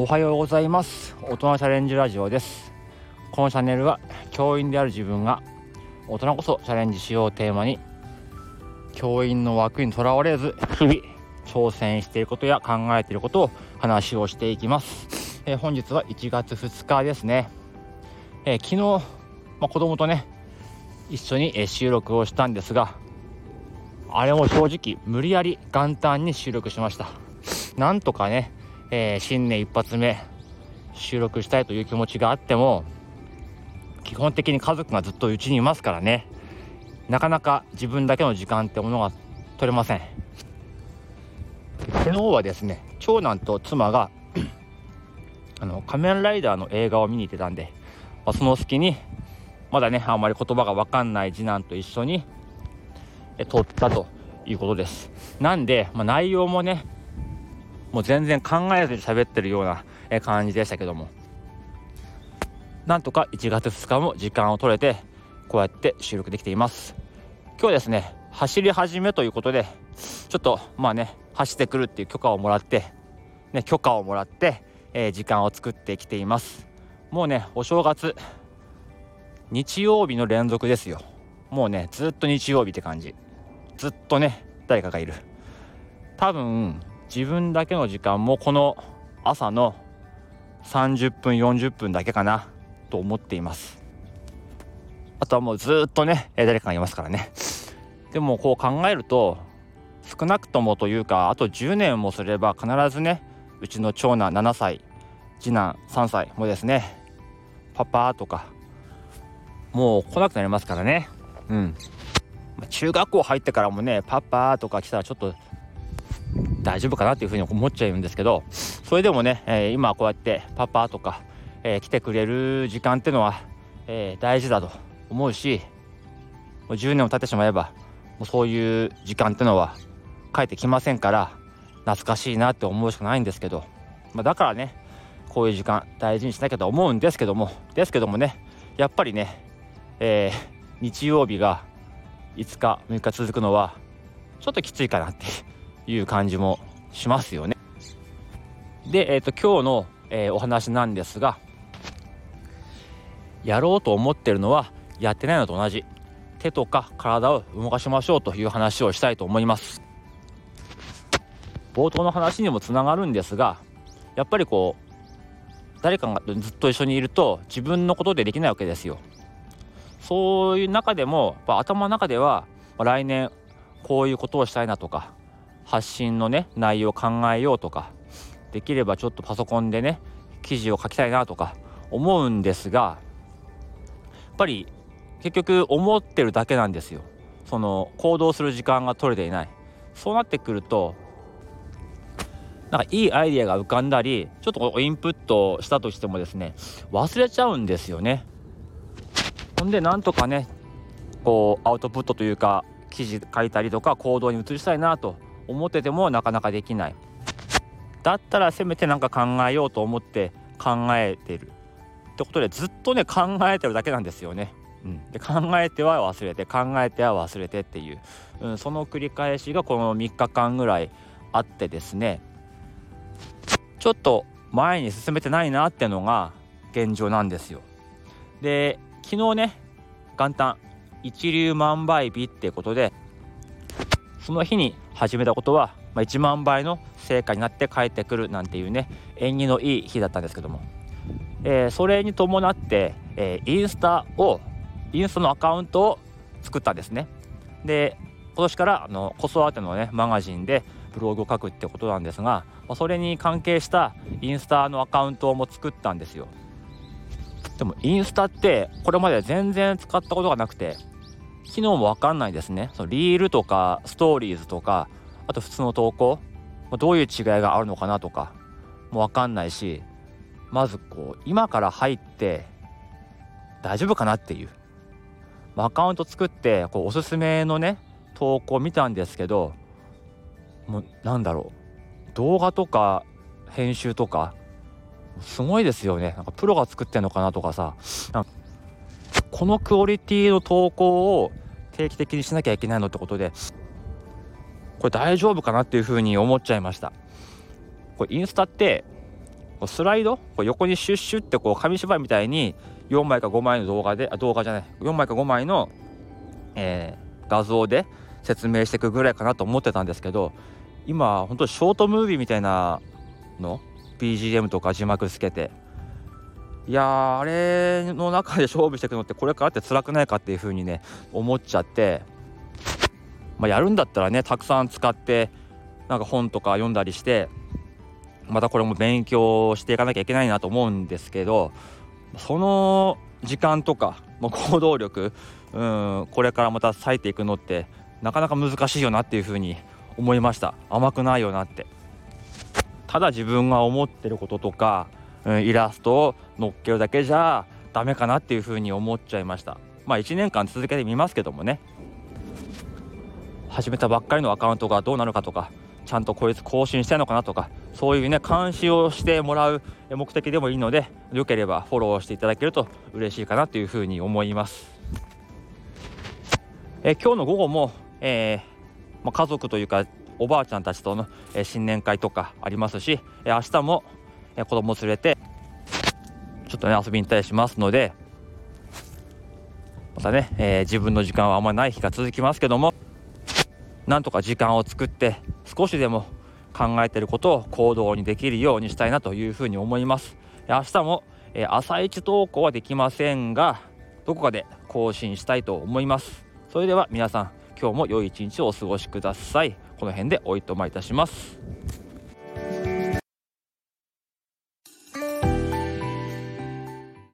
おはようございます。大人チャレンジラジオです。このチャンネルは教員である自分が大人こそチャレンジしようテーマに教員の枠にとらわれず日々挑戦していることや考えていることを話をしていきます、えー、本日は1月2日ですね、えー、昨日、まあ、子供とね一緒に収録をしたんですがあれも正直無理やり元旦に収録しました。なんとかねえー、新年一発目収録したいという気持ちがあっても基本的に家族がずっとうちにいますからね。なかなか自分だけの時間ってものが取れません。昨日はですね長男と妻が あの仮面ライダーの映画を見に行ってたんで、まあ、その隙にまだねあんまり言葉が分かんない次男と一緒に撮ったということです。なんで、まあ、内容もねもう全然考えずに喋ってるような感じでしたけども。なんとか1月2日も時間を取れてこうやって収録できています。今日ですね走り始めということでちょっとまあね走ってくるっていう許可をもらってね許可をもらって、えー、時間を作ってきています。もうねお正月日曜日の連続ですよ。もうねずっと日曜日って感じ。ずっとね誰かがいる。多分自分だけの時間もこの朝の30分40分だけかなと思っています。あとはもうずっとね誰かがいますからね。でもこう考えると少なくともというかあと10年もすれば必ずねうちの長男7歳次男3歳もですねパパとかもう来なくなりますからね。うん。中学校入ってからもねパパとか来たらちょっと大丈夫かなっていうふうに思っちゃうんですけどそれでもね、えー、今こうやってパパとか、えー、来てくれる時間っていうのは、えー、大事だと思うしもう10年も経ってしまえばもうそういう時間っていうのは帰ってきませんから懐かしいなって思うしかないんですけど、まあ、だからねこういう時間大事にしなきゃと思うんですけどもですけどもねやっぱりね、え日曜日が5日6日続くのはちょっときついかなっていう感じもしますよね。で、えーと、今日の、えー、お話なんですがやろうと思ってるのはやってないのと同じ。手とか体を動かしましょうという話をしたいと思います。冒頭の話にもつながるんですがやっぱりこう誰かがずっと一緒にいると自分のことでできないわけですよ。そういう中でも頭の中では来年こういうことをしたいなとか発信のね内容を考えようとかできればちょっとパソコンでね記事を書きたいなとか思うんですがやっぱり結局思ってるだけなんですよ。その行動する時間が取れていない。そうなってくるとなんかいいアイデアが浮かんだりちょっとインプットしたとしてもですね忘れちゃうんですよね。ほんでなんとかねこうアウトプットというか記事書いたりとか行動に移したいなと思っててもなかなかできない。だったらせめて何か考えようと思って考えてる。ってことでずっとね考えてるだけなんですよね。うん、で考えては忘れて考えては忘れてっていう、うん、その繰り返しがこの3日間ぐらいあってですね。ちょっと前に進めてないなってのが現状なんですよ。で昨日ね元旦一粒万倍日ってことでその日に始めたことは、まあ、1万倍の成果になって帰ってくるなんていうね縁起のいい日だったんですけども、えー、それに伴って、えー、インスタをインスタのアカウントを作ったんですね。で今年からあの子育てのねマガジンでブログを書くってことなんですが、まあ、それに関係したインスタのアカウントも作ったんですよ。でもインスタってこれまで全然使ったことがなくて機能もわかんないですね。そのリールとかストーリーズとかあと普通の投稿。どういう違いがあるのかなとかもわかんないしまずこう今から入って大丈夫かなっていう、アカウント作ってこうおすすめのね投稿見たんですけどもうなんだろう。動画とか編集とかすごいですよね。なんかプロが作ってんのかなとかさ。このクオリティの投稿を定期的にしなきゃいけないのってことでこれ大丈夫かなっていうふうに思っちゃいました。これインスタってスライドこう横にシュッシュってこう紙芝居みたいに4枚か5枚の動画であ動画じゃない4枚か5枚の、えー、画像で説明していくぐらいかなと思ってたんですけど今本当ショートムービーみたいなの？BGM とか字幕つけていやあれの中で勝負していくのってこれからって辛くないかっていう風にね思っちゃって、まあ、やるんだったらねたくさん使ってなんか本とか読んだりしてまたこれも勉強していかなきゃいけないなと思うんですけどその時間とか、まあ行動力うんこれからまた割いていくのってなかなか難しいよなっていうふうに思いました。甘くないよなって。ただ自分が思ってることとか、うん、イラストを載っけるだけじゃダメかなっていうふうに思っちゃいました。まあ1年間続けてみますけどもね。始めたばっかりのアカウントがどうなるかとかちゃんとこいつ更新してんのかなとかそういうね監視をしてもらう目的でもいいのでよければフォローしていただけると嬉しいかなというふうに思います。え今日の午後も、えー、まあ、家族というかおばあちゃんたちとの、え新年会とかありますし、え明日も、子供連れてちょっとね遊びに行ったりしますのでまたね、えー、自分の時間はあんまりない日が続きますけどもなんとか時間を作って少しでも考えてることを行動にできるようにしたいなというふうに思います。明日も、えー、朝一投稿はできませんがどこかで更新したいと思います。それでは皆さん今日も良い一日をお過ごしください。この辺でおいとまいたします。